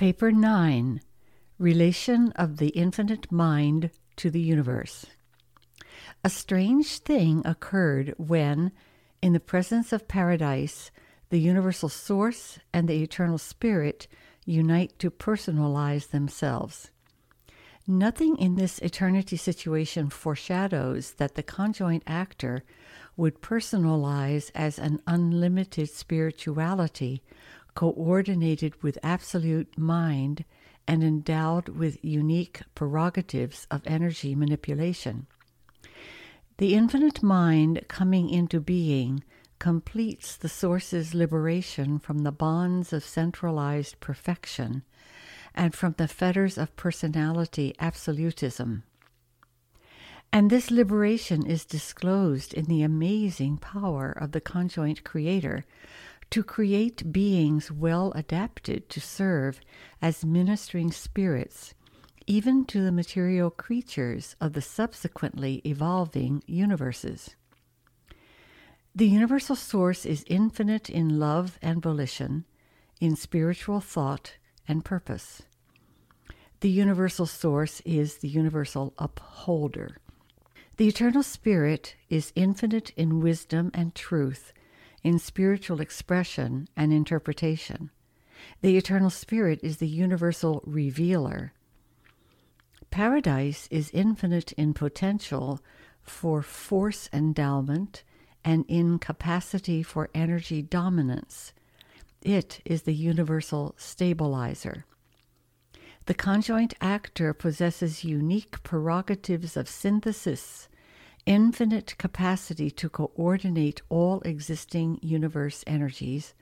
Paper 9 Relation of the Infinite Mind to the Universe. A strange thing occurred when, in the presence of paradise, the universal source and the eternal spirit unite to personalize themselves. Nothing in this eternity situation foreshadows that the conjoint actor would personalize as an unlimited spirituality coordinated with absolute mind and endowed with unique prerogatives of energy manipulation. The infinite mind coming into being completes the source's liberation from the bonds of centralized perfection and from the fetters of personality absolutism. And this liberation is disclosed in the amazing power of the conjoint creator to create beings well adapted to serve as ministering spirits, even to the material creatures of the subsequently evolving universes. The universal source is infinite in love and volition, in spiritual thought and purpose. The universal source is the universal upholder. The eternal spirit is infinite in wisdom and truth, in spiritual expression and interpretation. The eternal spirit is the universal revealer. Paradise is infinite in potential for force endowment and in capacity for energy dominance. It is the universal stabilizer. The conjoint actor possesses unique prerogatives of synthesis, infinite capacity to coordinate all existing universe energies,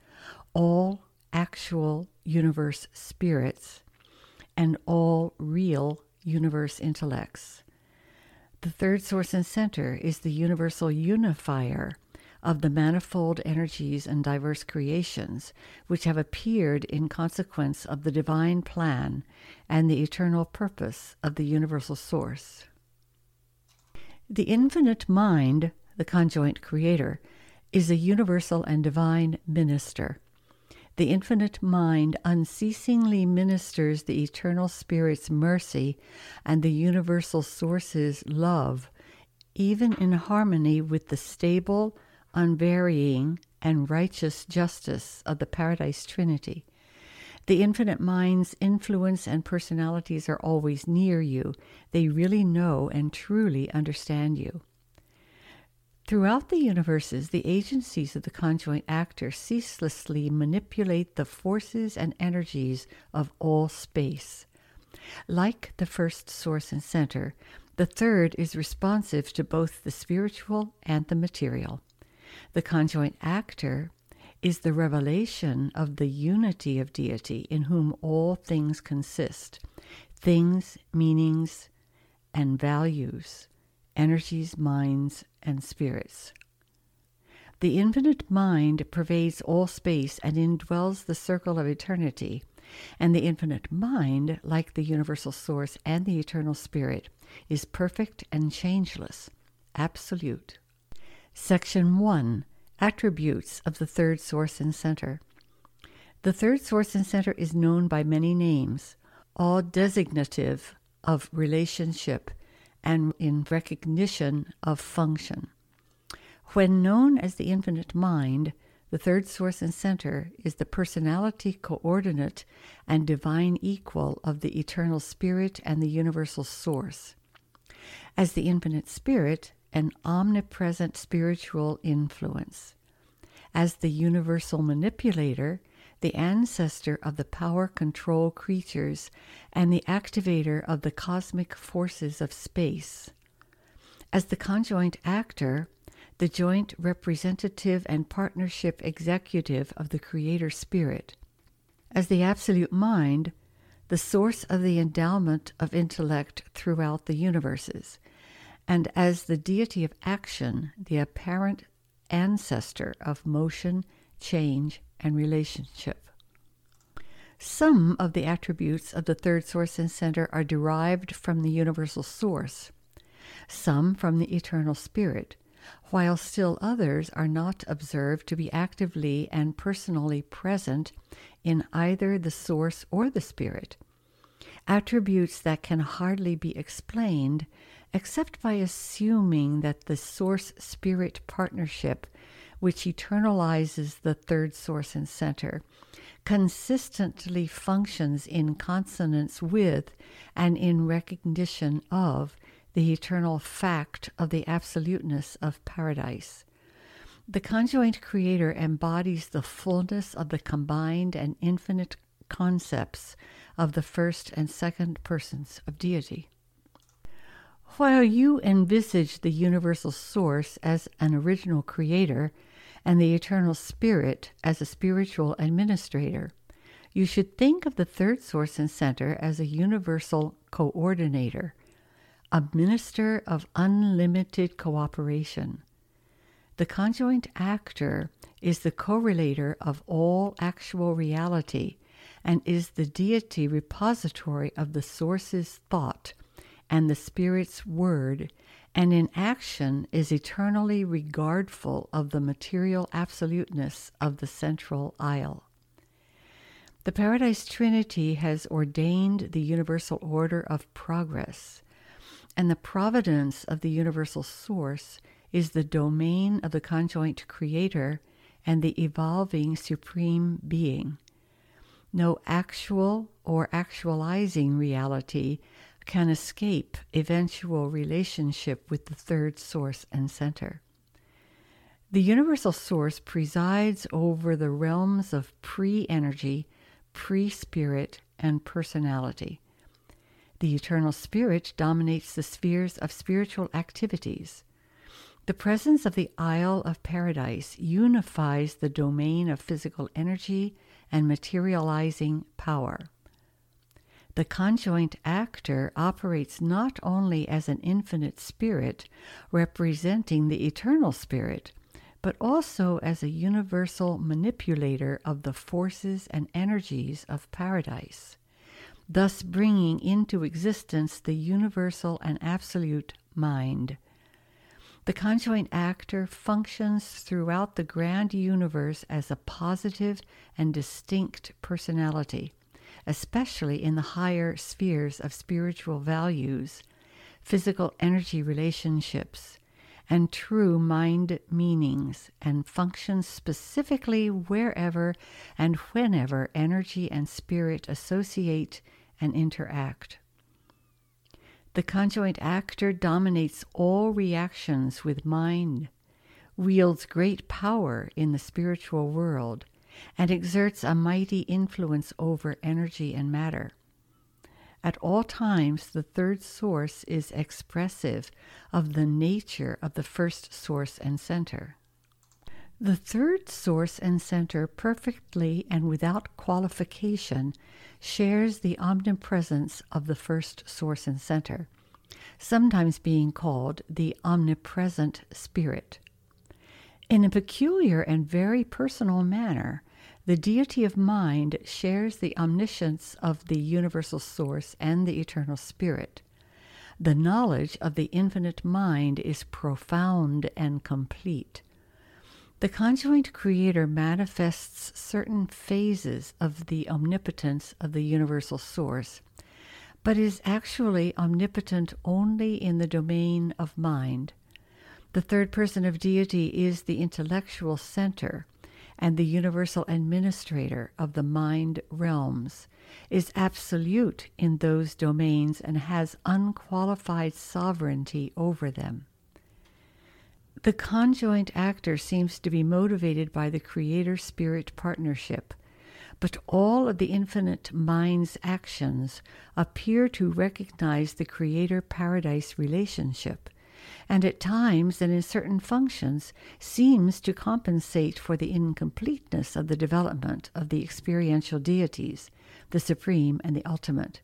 all actual universe spirits, and all real universe intellects. The third source and center is the universal unifier of the manifold energies and diverse creations which have appeared in consequence of the divine plan and the eternal purpose of the universal source. The infinite mind, the conjoint creator, is a universal and divine minister. The infinite mind unceasingly ministers the eternal spirit's mercy and the universal source's love, even in harmony with the stable, unvarying, and righteous justice of the Paradise Trinity. The infinite mind's influence and personalities are always near you. They really know and truly understand you. Throughout the universes, the agencies of the conjoint actor ceaselessly manipulate the forces and energies of all space. Like the first source and center, the third is responsive to both the spiritual and the material. The conjoint actor is the revelation of the unity of deity in whom all things consist things, meanings, and values, energies, minds, and spirits. The infinite mind pervades all space and indwells the circle of eternity, and the infinite mind, like the universal source and the eternal spirit, is perfect and changeless, absolute. Section 1 Attributes of the third source and center. The third source and center is known by many names, all designative of relationship and in recognition of function. When known as the infinite mind, the third source and center is the personality coordinate and divine equal of the eternal spirit and the universal source. As the infinite spirit, an omnipresent spiritual influence. As the universal manipulator, the ancestor of the power control creatures, and the activator of the cosmic forces of space. As the conjoint actor, the joint representative and partnership executive of the Creator Spirit. As the Absolute Mind, the source of the endowment of intellect throughout the universes and as the deity of action, the apparent ancestor of motion, change, and relationship. Some of the attributes of the third source and center are derived from the universal source, some from the eternal spirit, while still others are not observed to be actively and personally present in either the source or the spirit. Attributes that can hardly be explained except by assuming that the source spirit partnership, which eternalizes the third source and center, consistently functions in consonance with and in recognition of the eternal fact of the absoluteness of paradise. The conjoint creator embodies the fullness of the combined and infinite concepts of the first and second persons of deity. While you envisage the universal source as an original creator and the eternal spirit as a spiritual administrator, you should think of the third source and center as a universal coordinator, a minister of unlimited cooperation. The conjoint actor is the correlator of all actual reality and is the deity repository of the source's thought and the Spirit's word, and in action is eternally regardful of the material absoluteness of the central isle. The Paradise Trinity has ordained the universal order of progress, and the providence of the universal source is the domain of the conjoint creator and the evolving supreme being. No actual or actualizing reality can escape eventual relationship with the third source and center. The universal source presides over the realms of pre energy, pre spirit, and personality. The eternal spirit dominates the spheres of spiritual activities. The presence of the Isle of Paradise unifies the domain of physical energy and materializing power. The conjoint actor operates not only as an infinite spirit representing the eternal spirit, but also as a universal manipulator of the forces and energies of paradise, thus bringing into existence the universal and absolute mind. The conjoint actor functions throughout the grand universe as a positive and distinct personality especially in the higher spheres of spiritual values, physical energy relationships, and true mind meanings, and functions specifically wherever and whenever energy and spirit associate and interact. The conjoint actor dominates all reactions with mind, wields great power in the spiritual world, and exerts a mighty influence over energy and matter. At all times, the third source is expressive of the nature of the first source and center. The third source and center perfectly and without qualification shares the omnipresence of the first source and center, sometimes being called the omnipresent spirit. In a peculiar and very personal manner, the deity of mind shares the omniscience of the universal source and the eternal spirit. The knowledge of the infinite mind is profound and complete. The conjoint creator manifests certain phases of the omnipotence of the universal source, but is actually omnipotent only in the domain of mind. The third person of deity is the intellectual center and the universal administrator of the mind realms, is absolute in those domains and has unqualified sovereignty over them. The conjoint actor seems to be motivated by the creator spirit partnership, but all of the infinite mind's actions appear to recognize the creator paradise relationship and at times and in certain functions seems to compensate for the incompleteness of the development of the experiential deities, the supreme and the ultimate.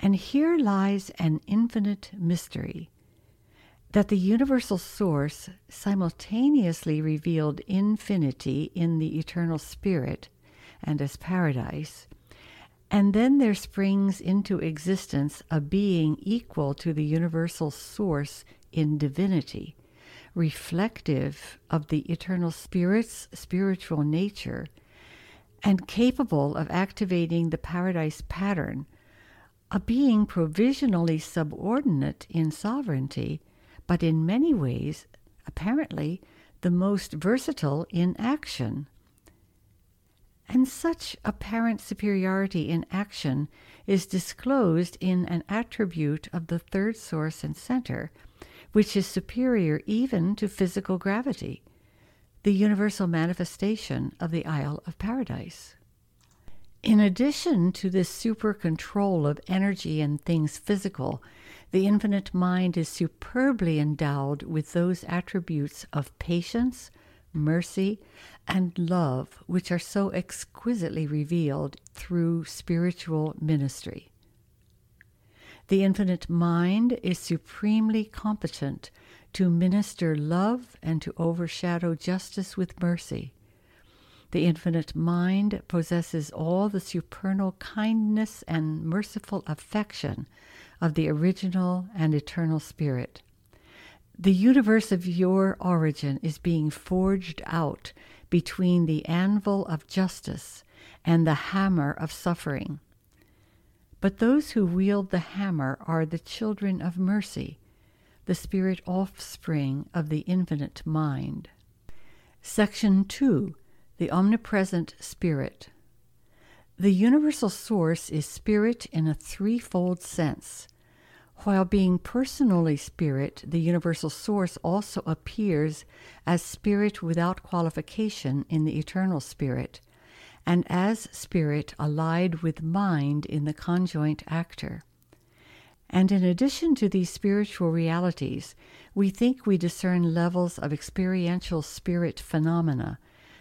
And here lies an infinite mystery that the universal source simultaneously revealed infinity in the eternal spirit and as paradise and then there springs into existence a being equal to the universal source in divinity, reflective of the eternal spirit's spiritual nature, and capable of activating the paradise pattern, a being provisionally subordinate in sovereignty, but in many ways, apparently, the most versatile in action. And such apparent superiority in action is disclosed in an attribute of the third source and center, which is superior even to physical gravity, the universal manifestation of the Isle of Paradise. In addition to this super control of energy and things physical, the infinite mind is superbly endowed with those attributes of patience, mercy, and love, which are so exquisitely revealed through spiritual ministry. The infinite mind is supremely competent to minister love and to overshadow justice with mercy. The infinite mind possesses all the supernal kindness and merciful affection of the original and eternal spirit. The universe of your origin is being forged out between the anvil of justice and the hammer of suffering. But those who wield the hammer are the children of mercy, the spirit offspring of the infinite mind. Section 2 The Omnipresent Spirit. The universal source is spirit in a threefold sense while being personally spirit, the universal source also appears as spirit without qualification in the eternal spirit, and as spirit allied with mind in the conjoint actor. And in addition to these spiritual realities, we think we discern levels of experiential spirit phenomena,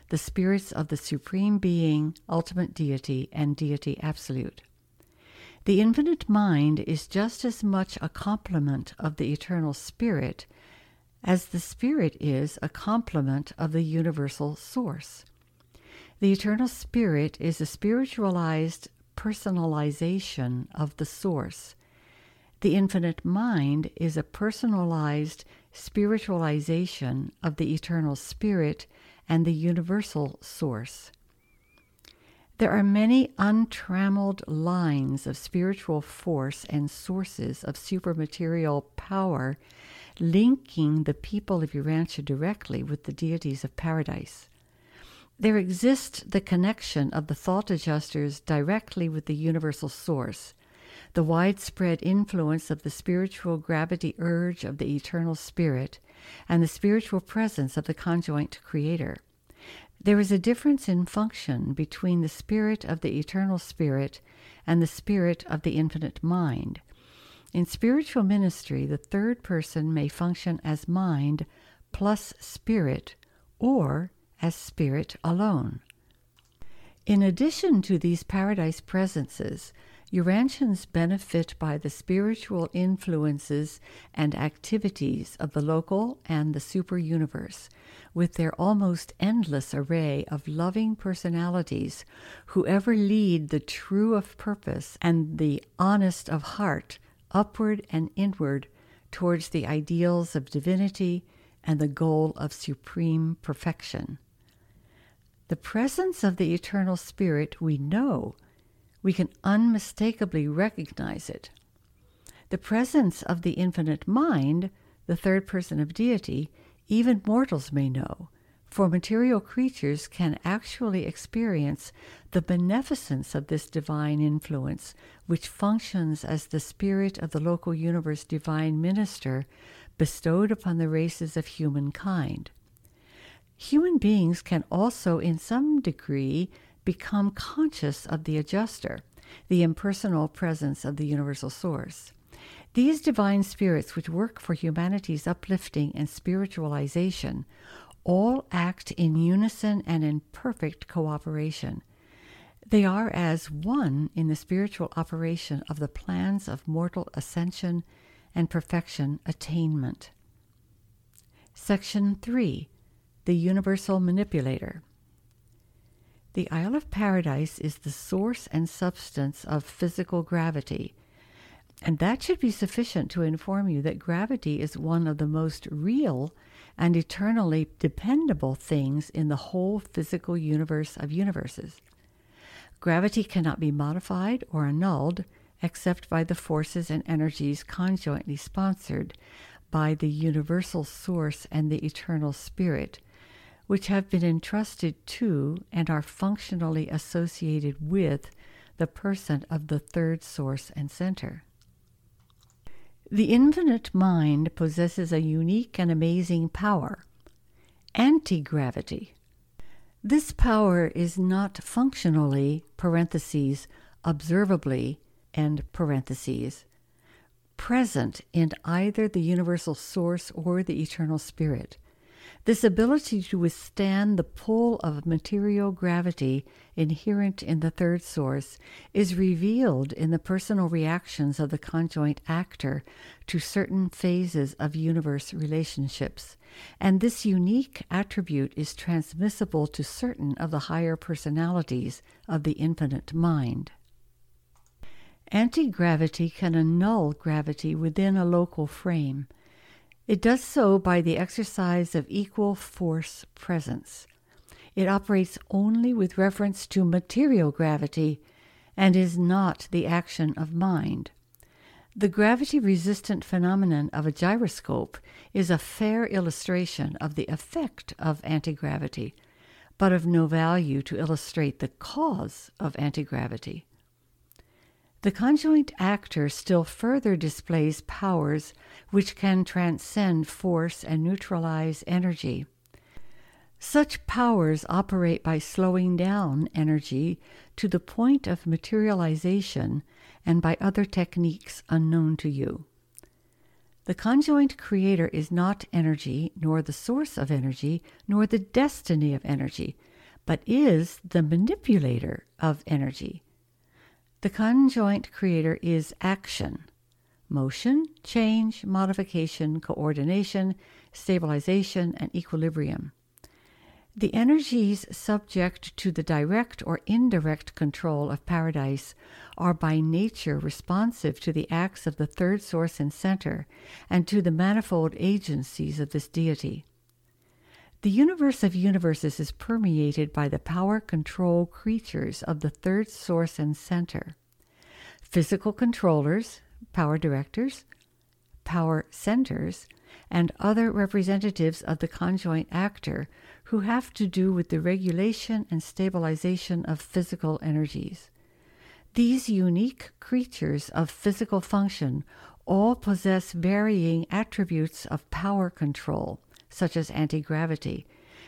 the spirits of the Supreme Being, Ultimate Deity, and Deity Absolute. The infinite mind is just as much a complement of the eternal spirit as the spirit is a complement of the universal source. The eternal spirit is a spiritualized personalization of the source. The infinite mind is a personalized spiritualization of the eternal spirit and the universal source. There are many untrammeled lines of spiritual force and sources of supermaterial power linking the people of Urantia directly with the deities of paradise. There exists the connection of the thought adjusters directly with the universal source, the widespread influence of the spiritual gravity urge of the eternal spirit, and the spiritual presence of the conjoint creator. There is a difference in function between the spirit of the eternal spirit and the spirit of the infinite mind. In spiritual ministry, the third person may function as mind plus spirit or as spirit alone. In addition to these paradise presences, Urantians benefit by the spiritual influences and activities of the local and the super universe, with their almost endless array of loving personalities who ever lead the true of purpose and the honest of heart upward and inward towards the ideals of divinity and the goal of supreme perfection. The presence of the eternal spirit we know we can unmistakably recognize it. The presence of the infinite mind, the third person of deity, even mortals may know, for material creatures can actually experience the beneficence of this divine influence, which functions as the spirit of the local universe divine minister bestowed upon the races of humankind. Human beings can also, in some degree, become conscious of the adjuster, the impersonal presence of the universal source. These divine spirits, which work for humanity's uplifting and spiritualization, all act in unison and in perfect cooperation. They are as one in the spiritual operation of the plans of mortal ascension and perfection attainment. Section 3 The Universal Manipulator. The Isle of Paradise is the source and substance of physical gravity. And that should be sufficient to inform you that gravity is one of the most real and eternally dependable things in the whole physical universe of universes. Gravity cannot be modified or annulled except by the forces and energies conjointly sponsored by the universal source and the eternal spirit, which have been entrusted to and are functionally associated with the person of the third source and center. The infinite mind possesses a unique and amazing power anti gravity. This power is not functionally, parentheses, observably, and parentheses, present in either the universal source or the eternal spirit. This ability to withstand the pull of material gravity inherent in the third source is revealed in the personal reactions of the conjoint actor to certain phases of universe relationships, and this unique attribute is transmissible to certain of the higher personalities of the infinite mind. Anti gravity can annul gravity within a local frame it does so by the exercise of equal force presence. It operates only with reference to material gravity and is not the action of mind. The gravity resistant phenomenon of a gyroscope is a fair illustration of the effect of antigravity, but of no value to illustrate the cause of antigravity. The conjoint actor still further displays powers which can transcend force and neutralize energy. Such powers operate by slowing down energy to the point of materialization and by other techniques unknown to you. The conjoint creator is not energy, nor the source of energy, nor the destiny of energy, but is the manipulator of energy. The conjoint creator is action motion, change, modification, coordination, stabilization, and equilibrium. The energies subject to the direct or indirect control of paradise are by nature responsive to the acts of the third source and center and to the manifold agencies of this deity. The universe of universes is permeated by the power control creatures of the third source and center. Physical controllers, power directors, power centers, and other representatives of the conjoint actor who have to do with the regulation and stabilization of physical energies. These unique creatures of physical function all possess varying attributes of power control such as anti gravity,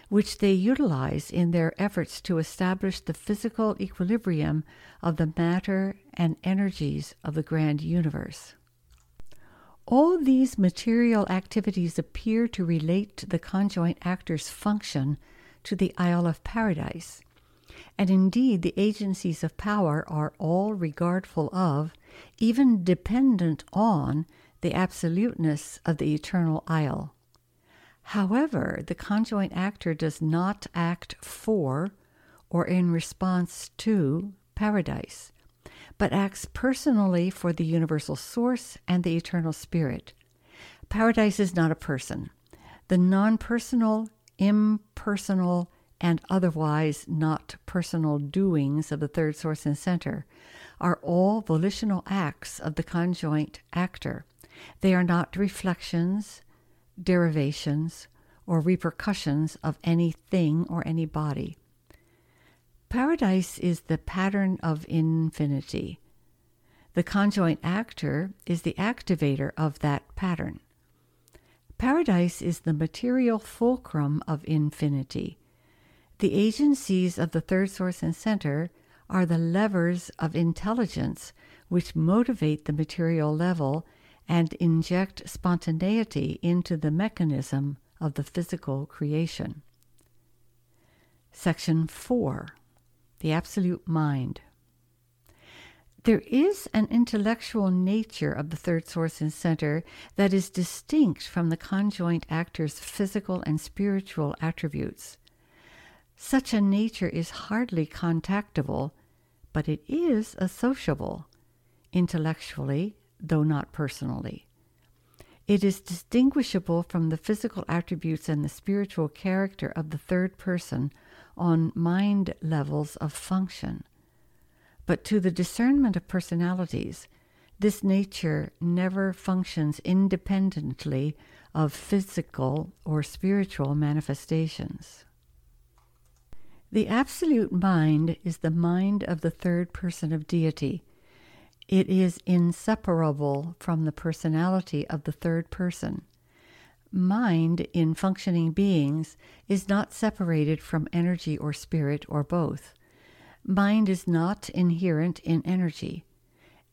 which they utilize in their efforts to establish the physical equilibrium of the matter and energies of the grand universe. All these material activities appear to relate to the conjoint actor's function to the Isle of Paradise, and indeed the agencies of power are all regardful of, even dependent on, the absoluteness of the eternal Isle. However, the conjoint actor does not act for or in response to paradise, but acts personally for the universal source and the eternal spirit. Paradise is not a person. The non personal, impersonal, and otherwise not personal doings of the third source and center are all volitional acts of the conjoint actor. They are not reflections, derivations, or repercussions of anything or any body. Paradise is the pattern of infinity. The conjoint actor is the activator of that pattern. Paradise is the material fulcrum of infinity. The agencies of the third source and center are the levers of intelligence which motivate the material level and inject spontaneity into the mechanism of the physical creation. Section 4 The Absolute Mind. There is an intellectual nature of the third source and center that is distinct from the conjoint actor's physical and spiritual attributes. Such a nature is hardly contactable, but it is associable, intellectually though not personally. It is distinguishable from the physical attributes and the spiritual character of the third person on mind levels of function. But to the discernment of personalities, this nature never functions independently of physical or spiritual manifestations. The absolute mind is the mind of the third person of deity. It is inseparable from the personality of the third person. Mind in functioning beings is not separated from energy or spirit or both. Mind is not inherent in energy.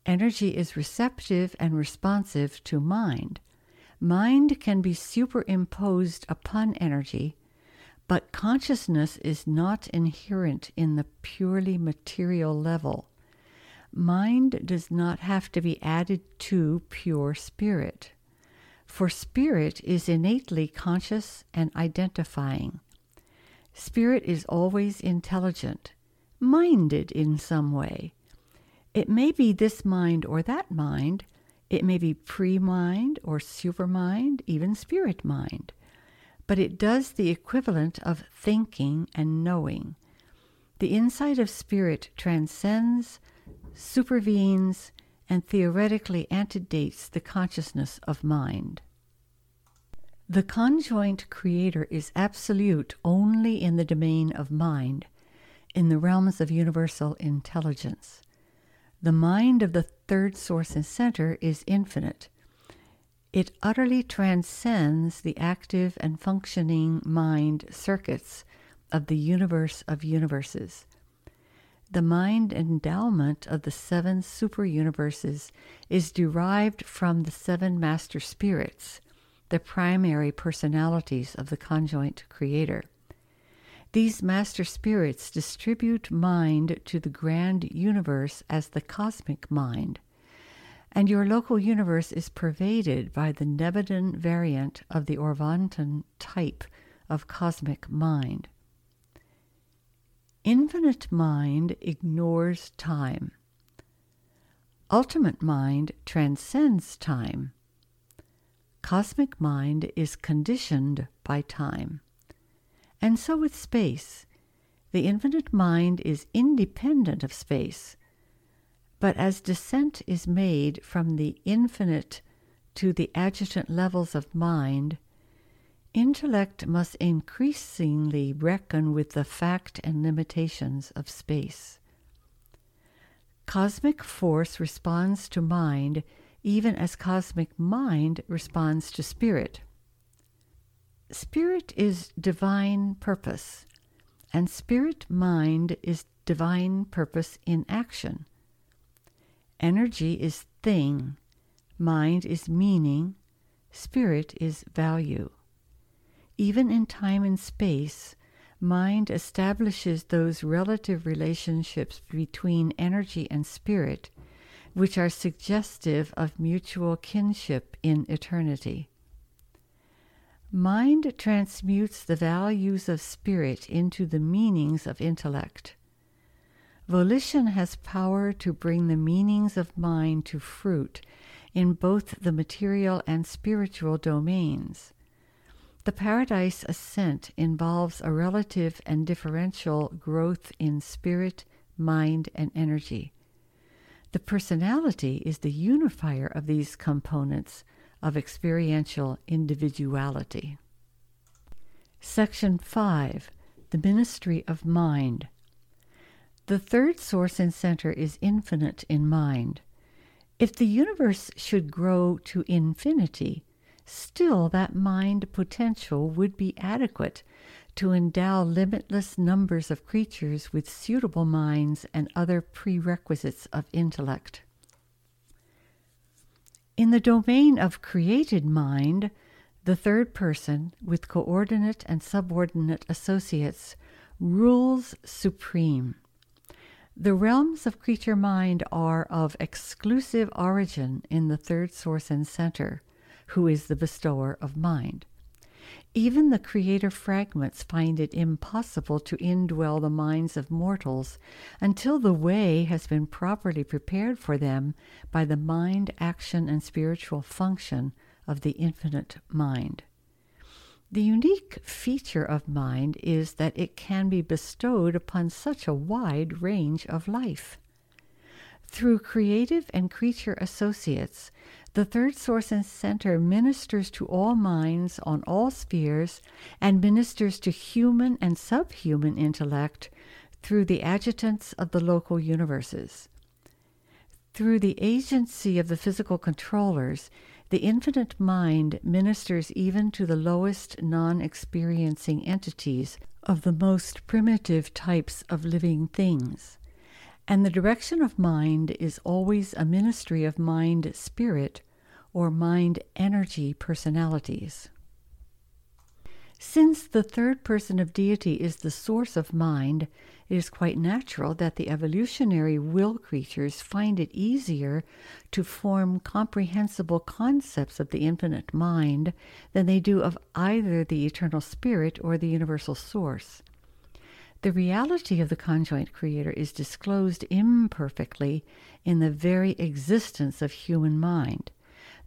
Energy is receptive and responsive to mind. Mind can be superimposed upon energy, but consciousness is not inherent in the purely material level. Mind does not have to be added to pure spirit, for spirit is innately conscious and identifying. Spirit is always intelligent, minded in some way. It may be this mind or that mind, it may be pre mind or super mind, even spirit mind, but it does the equivalent of thinking and knowing. The insight of spirit transcends, supervenes, and theoretically antedates the consciousness of mind. The conjoint creator is absolute only in the domain of mind, in the realms of universal intelligence. The mind of the third source and center is infinite. It utterly transcends the active and functioning mind circuits of the universe of universes. The mind endowment of the seven super universes is derived from the seven master spirits, the primary personalities of the conjoint creator. These master spirits distribute mind to the grand universe as the cosmic mind, and your local universe is pervaded by the Nebadon variant of the Orvonton type of cosmic mind. Infinite mind ignores time. Ultimate mind transcends time. Cosmic mind is conditioned by time. And so with space. The infinite mind is independent of space. But as descent is made from the infinite to the adjutant levels of mind, intellect must increasingly reckon with the fact and limitations of space. Cosmic force responds to mind even as cosmic mind responds to spirit. Spirit is divine purpose, and spirit mind is divine purpose in action. Energy is thing, mind is meaning, spirit is value. Even in time and space, mind establishes those relative relationships between energy and spirit which are suggestive of mutual kinship in eternity. Mind transmutes the values of spirit into the meanings of intellect. Volition has power to bring the meanings of mind to fruit in both the material and spiritual domains. The paradise ascent involves a relative and differential growth in spirit, mind, and energy. The personality is the unifier of these components of experiential individuality. Section 5 The Ministry of Mind. The third source and center is infinite in mind. If the universe should grow to infinity, still that mind potential would be adequate to endow limitless numbers of creatures with suitable minds and other prerequisites of intellect. In the domain of created mind, the third person, with coordinate and subordinate associates, rules supreme. The realms of creature mind are of exclusive origin in the third source and center, who is the bestower of mind. Even the creator fragments find it impossible to indwell the minds of mortals until the way has been properly prepared for them by the mind, action, and spiritual function of the infinite mind. The unique feature of mind is that it can be bestowed upon such a wide range of life. Through creative and creature associates, the third source and center ministers to all minds on all spheres and ministers to human and subhuman intellect through the adjutants of the local universes. Through the agency of the physical controllers, the infinite mind ministers even to the lowest non experiencing entities of the most primitive types of living things. And the direction of mind is always a ministry of mind spirit or mind energy personalities. Since the third person of deity is the source of mind, it is quite natural that the evolutionary will creatures find it easier to form comprehensible concepts of the infinite mind than they do of either the eternal spirit or the universal source. The reality of the conjoint creator is disclosed imperfectly in the very existence of human mind.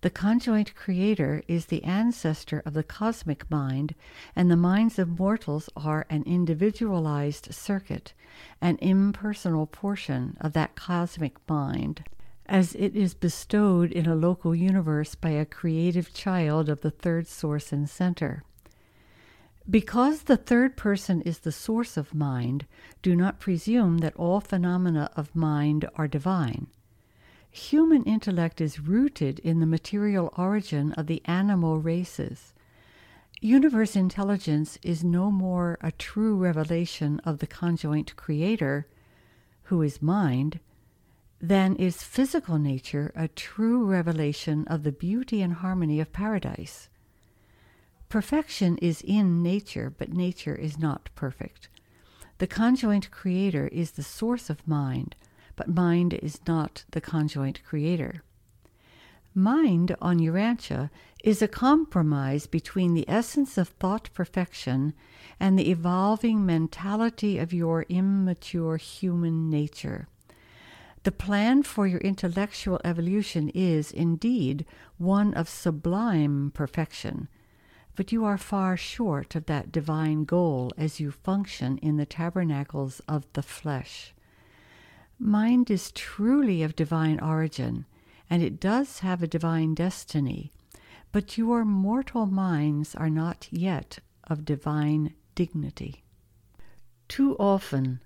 The conjoint creator is the ancestor of the cosmic mind, and the minds of mortals are an individualized circuit, an impersonal portion of that cosmic mind, as it is bestowed in a local universe by a creative child of the third source and center. Because the third person is the source of mind, do not presume that all phenomena of mind are divine. Human intellect is rooted in the material origin of the animal races. Universe intelligence is no more a true revelation of the conjoint creator, who is mind, than is physical nature a true revelation of the beauty and harmony of paradise. Perfection is in nature, but nature is not perfect. The conjoint creator is the source of mind but mind is not the conjoint creator. Mind on Urantia is a compromise between the essence of thought perfection and the evolving mentality of your immature human nature. The plan for your intellectual evolution is, indeed, one of sublime perfection, but you are far short of that divine goal as you function in the tabernacles of the flesh. Mind is truly of divine origin, and it does have a divine destiny, but your mortal minds are not yet of divine dignity. Too often,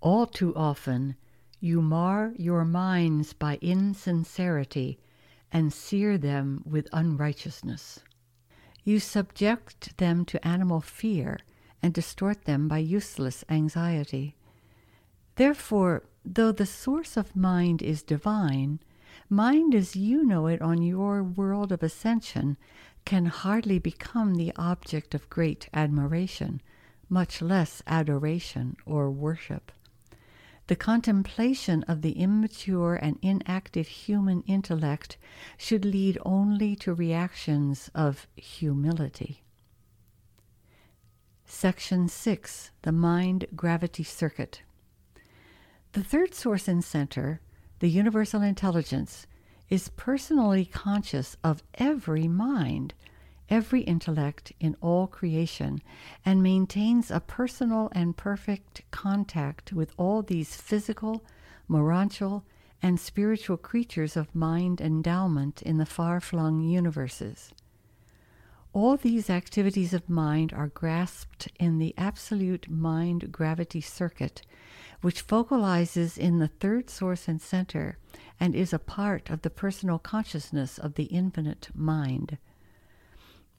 all too often, you mar your minds by insincerity and sear them with unrighteousness. You subject them to animal fear and distort them by useless anxiety. Therefore, though the source of mind is divine, mind as you know it on your world of ascension can hardly become the object of great admiration, much less adoration or worship. The contemplation of the immature and inactive human intellect should lead only to reactions of humility. Section 6 The Mind Gravity Circuit. The third source and center, the universal intelligence, is personally conscious of every mind, every intellect in all creation, and maintains a personal and perfect contact with all these physical, morontial, and spiritual creatures of mind endowment in the far flung universes. All these activities of mind are grasped in the absolute mind gravity circuit which focalizes in the third source and center and is a part of the personal consciousness of the infinite mind.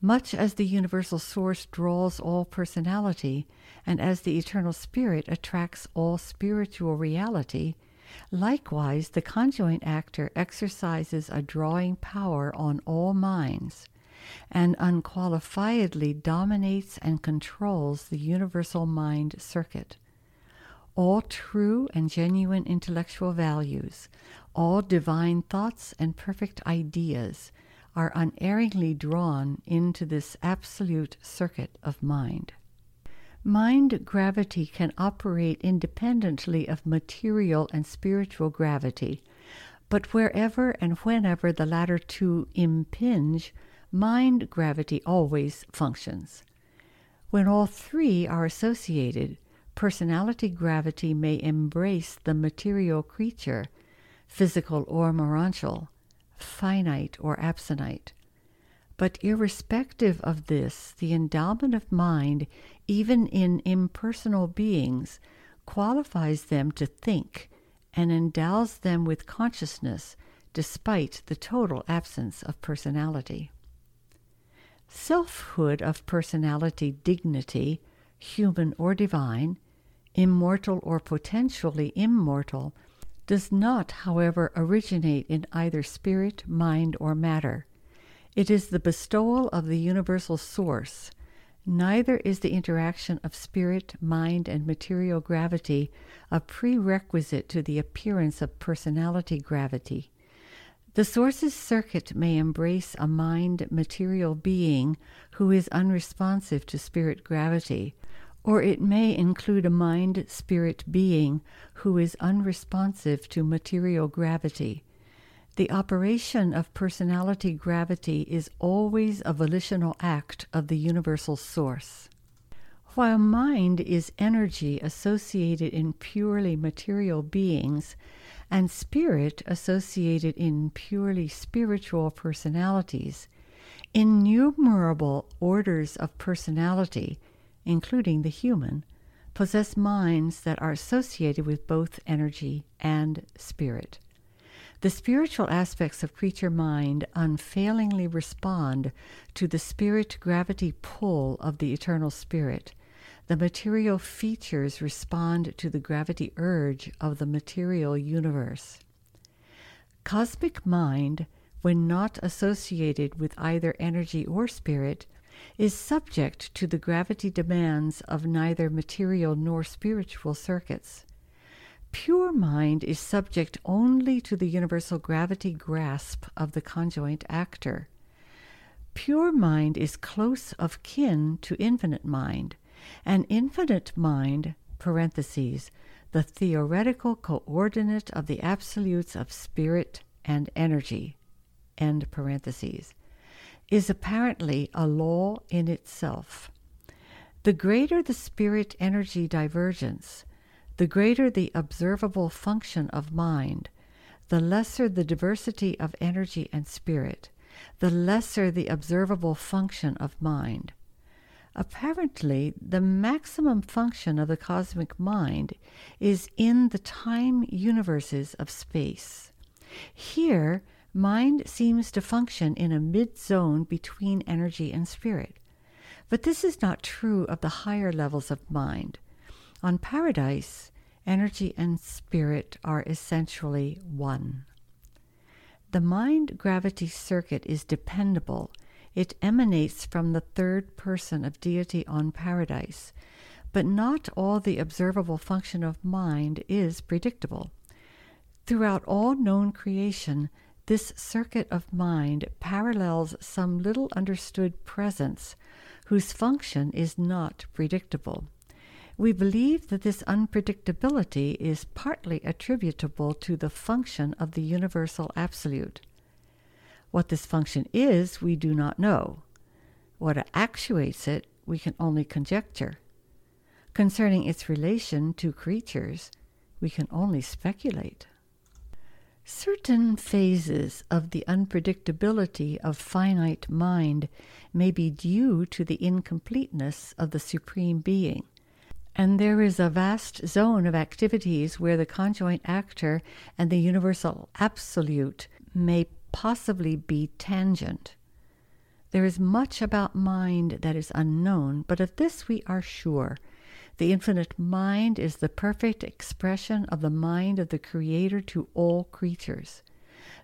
Much as the universal source draws all personality, and as the eternal spirit attracts all spiritual reality, likewise the conjoint actor exercises a drawing power on all minds and unqualifiedly dominates and controls the universal mind circuit all true and genuine intellectual values, all divine thoughts and perfect ideas are unerringly drawn into this absolute circuit of mind. Mind gravity can operate independently of material and spiritual gravity, but wherever and whenever the latter two impinge, mind gravity always functions. When all three are associated, personality gravity may embrace the material creature, physical or morontial, finite or absonite. But irrespective of this, the endowment of mind, even in impersonal beings, qualifies them to think and endows them with consciousness despite the total absence of personality. Selfhood of personality dignity, human or divine, immortal or potentially immortal, does not, however, originate in either spirit, mind, or matter. It is the bestowal of the universal source. Neither is the interaction of spirit, mind, and material gravity a prerequisite to the appearance of personality gravity. The source's circuit may embrace a mind material being who is unresponsive to spirit gravity, or it may include a mind spirit being who is unresponsive to material gravity. The operation of personality gravity is always a volitional act of the universal source. While mind is energy associated in purely material beings, and spirit associated in purely spiritual personalities, innumerable orders of personality, including the human, possess minds that are associated with both energy and spirit. The spiritual aspects of creature mind unfailingly respond to the spirit gravity pull of the eternal spirit the material features respond to the gravity urge of the material universe. Cosmic mind, when not associated with either energy or spirit, is subject to the gravity demands of neither material nor spiritual circuits. Pure mind is subject only to the universal gravity grasp of the conjoint actor. Pure mind is close of kin to infinite mind an infinite mind, parentheses, the theoretical coordinate of the absolutes of spirit and energy, end parentheses, is apparently a law in itself. The greater the spirit energy divergence, the greater the observable function of mind, the lesser the diversity of energy and spirit, the lesser the observable function of mind. Apparently, the maximum function of the cosmic mind is in the time universes of space. Here, mind seems to function in a mid zone between energy and spirit. But this is not true of the higher levels of mind. On paradise, energy and spirit are essentially one. The mind gravity circuit is dependable it emanates from the third person of deity on paradise. But not all the observable function of mind is predictable. Throughout all known creation, this circuit of mind parallels some little understood presence whose function is not predictable. We believe that this unpredictability is partly attributable to the function of the universal absolute. What this function is, we do not know. What actuates it, we can only conjecture. Concerning its relation to creatures, we can only speculate. Certain phases of the unpredictability of finite mind may be due to the incompleteness of the Supreme Being. And there is a vast zone of activities where the conjoint actor and the universal absolute may possibly be tangent. There is much about mind that is unknown, but of this we are sure. The infinite mind is the perfect expression of the mind of the Creator to all creatures.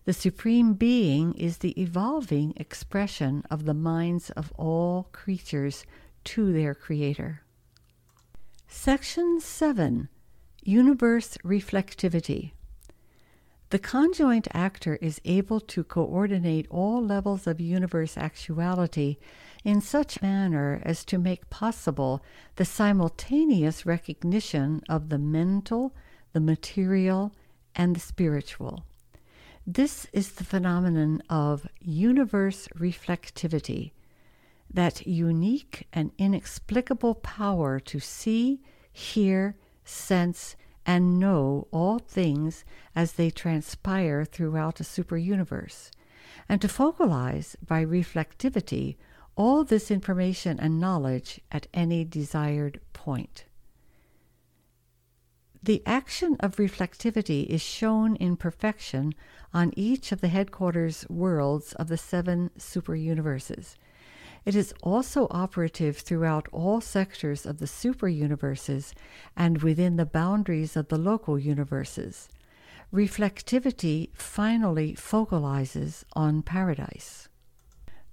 The Supreme Being is the evolving expression of the minds of all creatures to their Creator. Section 7 Universe Reflectivity the conjoint actor is able to coordinate all levels of universe actuality in such manner as to make possible the simultaneous recognition of the mental, the material, and the spiritual. This is the phenomenon of universe reflectivity, that unique and inexplicable power to see, hear, sense, and know all things as they transpire throughout a superuniverse, and to focalize by reflectivity all this information and knowledge at any desired point. The action of reflectivity is shown in perfection on each of the headquarters worlds of the seven super universes. It is also operative throughout all sectors of the super universes and within the boundaries of the local universes. Reflectivity finally focalizes on paradise.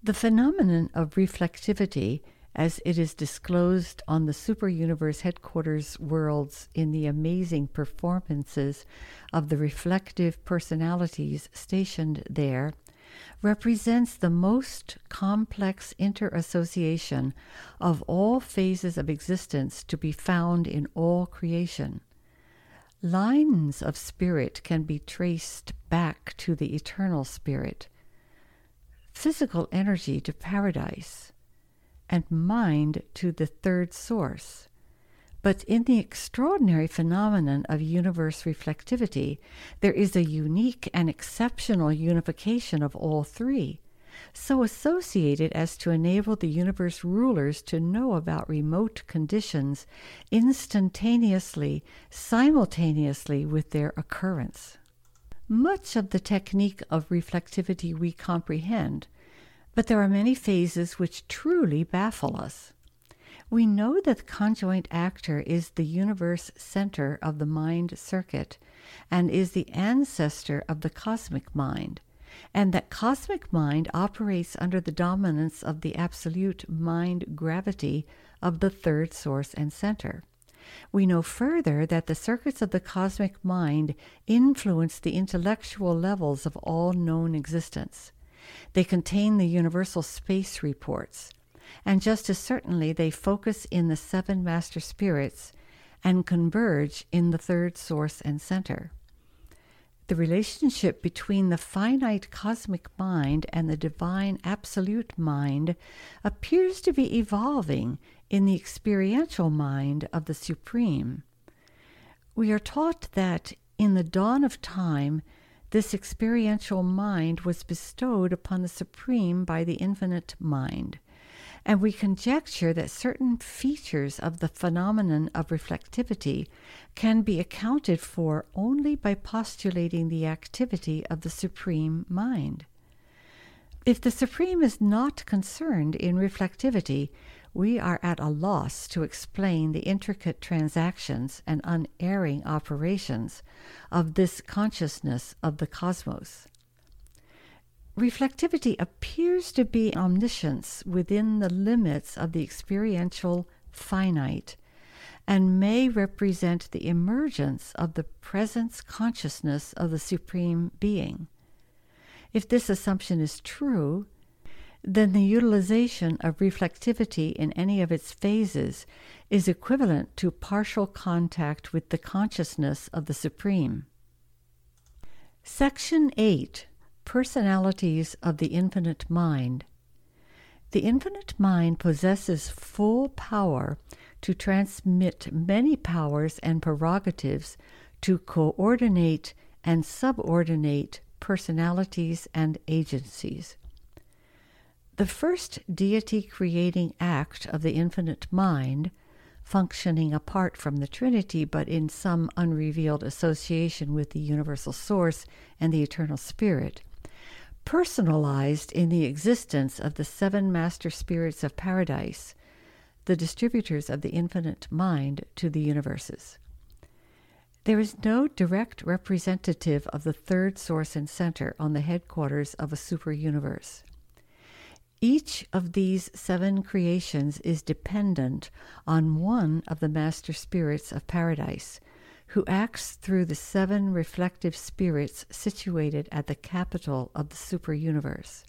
The phenomenon of reflectivity, as it is disclosed on the Super Universe headquarters worlds in the amazing performances of the reflective personalities stationed there, represents the most complex interassociation of all phases of existence to be found in all creation. Lines of spirit can be traced back to the eternal spirit, physical energy to paradise, and mind to the third source. But in the extraordinary phenomenon of universe reflectivity, there is a unique and exceptional unification of all three, so associated as to enable the universe rulers to know about remote conditions instantaneously, simultaneously with their occurrence. Much of the technique of reflectivity we comprehend, but there are many phases which truly baffle us. We know that the conjoint actor is the universe center of the mind circuit and is the ancestor of the cosmic mind, and that cosmic mind operates under the dominance of the absolute mind gravity of the third source and center. We know further that the circuits of the cosmic mind influence the intellectual levels of all known existence. They contain the universal space reports and just as certainly they focus in the seven master spirits and converge in the third source and center. The relationship between the finite cosmic mind and the divine absolute mind appears to be evolving in the experiential mind of the Supreme. We are taught that in the dawn of time, this experiential mind was bestowed upon the Supreme by the infinite mind and we conjecture that certain features of the phenomenon of reflectivity can be accounted for only by postulating the activity of the Supreme Mind. If the Supreme is not concerned in reflectivity, we are at a loss to explain the intricate transactions and unerring operations of this consciousness of the cosmos. Reflectivity appears to be omniscience within the limits of the experiential finite and may represent the emergence of the presence consciousness of the Supreme Being. If this assumption is true, then the utilization of reflectivity in any of its phases is equivalent to partial contact with the consciousness of the Supreme. Section 8 personalities of the infinite mind. The infinite mind possesses full power to transmit many powers and prerogatives to coordinate and subordinate personalities and agencies. The first deity creating act of the infinite mind, functioning apart from the Trinity but in some unrevealed association with the universal source and the eternal spirit, personalized in the existence of the seven master spirits of paradise, the distributors of the infinite mind to the universes. There is no direct representative of the third source and center on the headquarters of a super universe. Each of these seven creations is dependent on one of the master spirits of paradise, who acts through the seven reflective spirits situated at the capital of the superuniverse.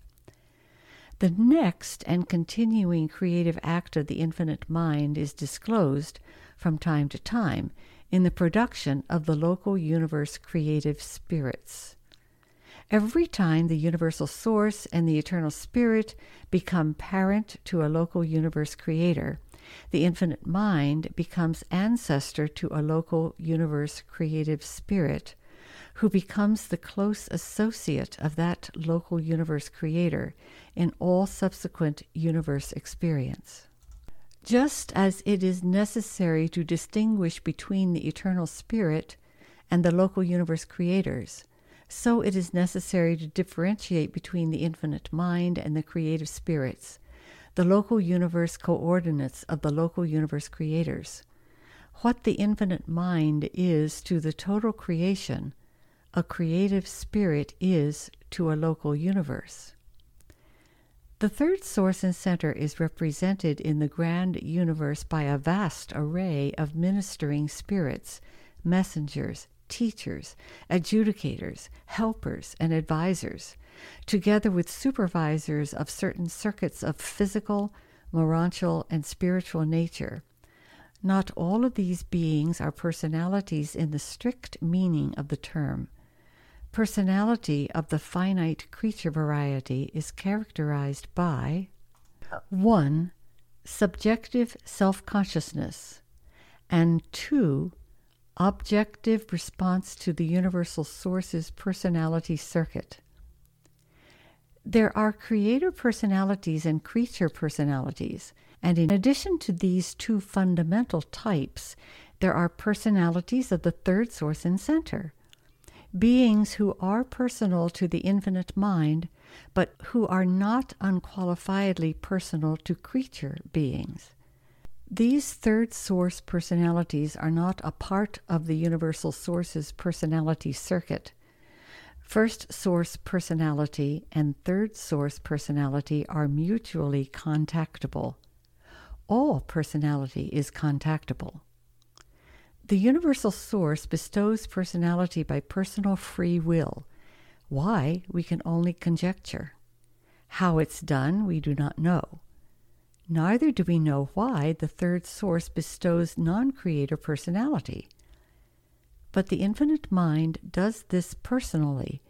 The next and continuing creative act of the infinite mind is disclosed from time to time in the production of the local universe creative spirits. Every time the universal source and the eternal spirit become parent to a local universe creator, the infinite mind becomes ancestor to a local universe creative spirit who becomes the close associate of that local universe creator in all subsequent universe experience. Just as it is necessary to distinguish between the eternal spirit and the local universe creators, so it is necessary to differentiate between the infinite mind and the creative spirits, the local universe coordinates of the local universe creators. What the infinite mind is to the total creation, a creative spirit is to a local universe. The third source and center is represented in the grand universe by a vast array of ministering spirits, messengers, teachers, adjudicators, helpers, and advisors, together with supervisors of certain circuits of physical, morontial, and spiritual nature. Not all of these beings are personalities in the strict meaning of the term. Personality of the finite creature variety is characterized by 1. Subjective self consciousness, and 2 objective response to the universal source's personality circuit. There are creator personalities and creature personalities, and in addition to these two fundamental types, there are personalities of the third source and center. Beings who are personal to the infinite mind, but who are not unqualifiedly personal to creature beings. These third source personalities are not a part of the universal source's personality circuit. First source personality and third source personality are mutually contactable. All personality is contactable. The universal source bestows personality by personal free will. Why, we can only conjecture. How it's done, we do not know. Neither do we know why the third source bestows non creator personality. But the infinite mind does this personally,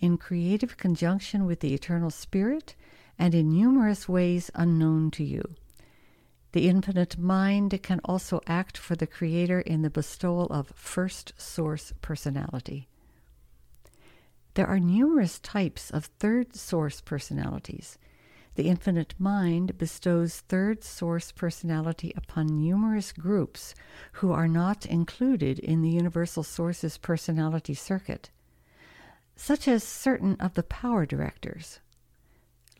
in creative conjunction with the eternal spirit, and in numerous ways unknown to you. The infinite mind can also act for the Creator in the bestowal of first source personality. There are numerous types of third source personalities, the infinite mind bestows third source personality upon numerous groups who are not included in the universal source's personality circuit, such as certain of the power directors.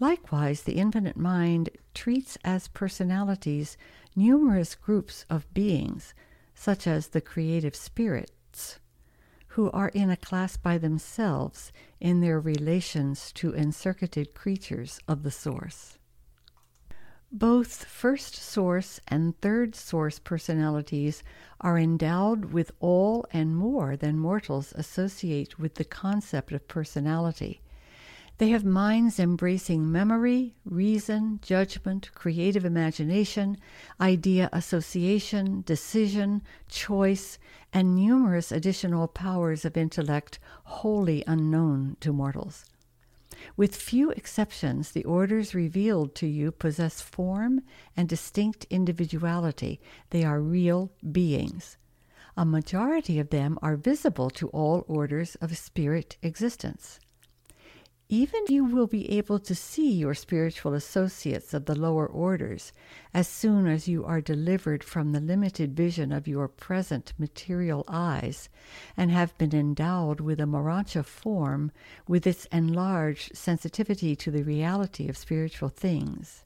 Likewise, the infinite mind treats as personalities numerous groups of beings, such as the creative spirits, who are in a class by themselves in their relations to encircuited creatures of the source. Both first source and third source personalities are endowed with all and more than mortals associate with the concept of personality they have minds embracing memory, reason, judgment, creative imagination, idea association, decision, choice, and numerous additional powers of intellect wholly unknown to mortals. With few exceptions, the orders revealed to you possess form and distinct individuality. They are real beings. A majority of them are visible to all orders of spirit existence even you will be able to see your spiritual associates of the lower orders as soon as you are delivered from the limited vision of your present material eyes and have been endowed with a Morontia form with its enlarged sensitivity to the reality of spiritual things.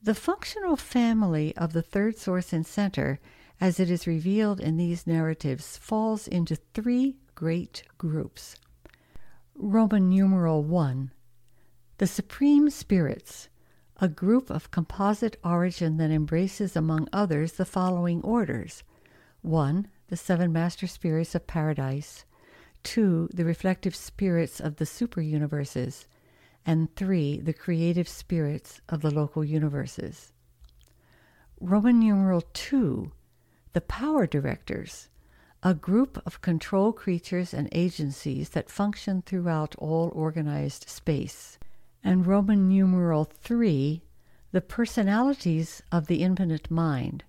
The functional family of the third source and center, as it is revealed in these narratives, falls into three great groups. Roman numeral 1. The Supreme Spirits, a group of composite origin that embraces, among others, the following orders 1. The seven master spirits of paradise, 2. The reflective spirits of the super universes, and 3. The creative spirits of the local universes. Roman numeral 2. The power directors, a group of control creatures and agencies that function throughout all organized space. And Roman numeral 3, the personalities of the infinite mind.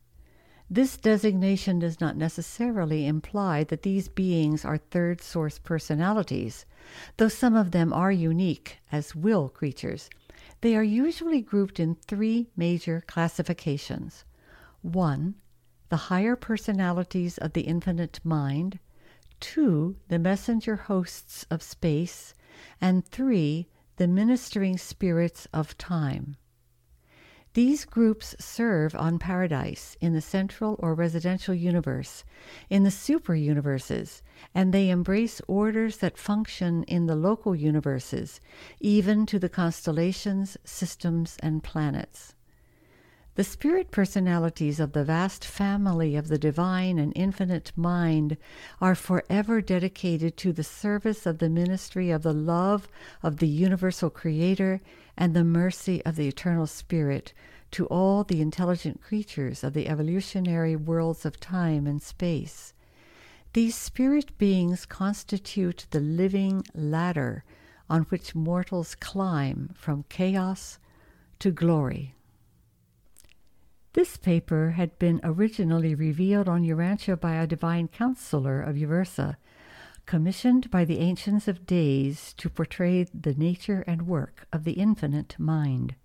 This designation does not necessarily imply that these beings are third source personalities, though some of them are unique as will creatures. They are usually grouped in three major classifications. 1 the higher personalities of the infinite mind, two, the messenger hosts of space, and three, the ministering spirits of time. These groups serve on paradise, in the central or residential universe, in the super universes, and they embrace orders that function in the local universes, even to the constellations, systems, and planets. The spirit personalities of the vast family of the divine and infinite mind are forever dedicated to the service of the ministry of the love of the universal creator and the mercy of the eternal spirit to all the intelligent creatures of the evolutionary worlds of time and space. These spirit beings constitute the living ladder on which mortals climb from chaos to glory. This paper had been originally revealed on Urantia by a divine counselor of Uversa, commissioned by the Ancients of Days to portray the nature and work of the infinite mind.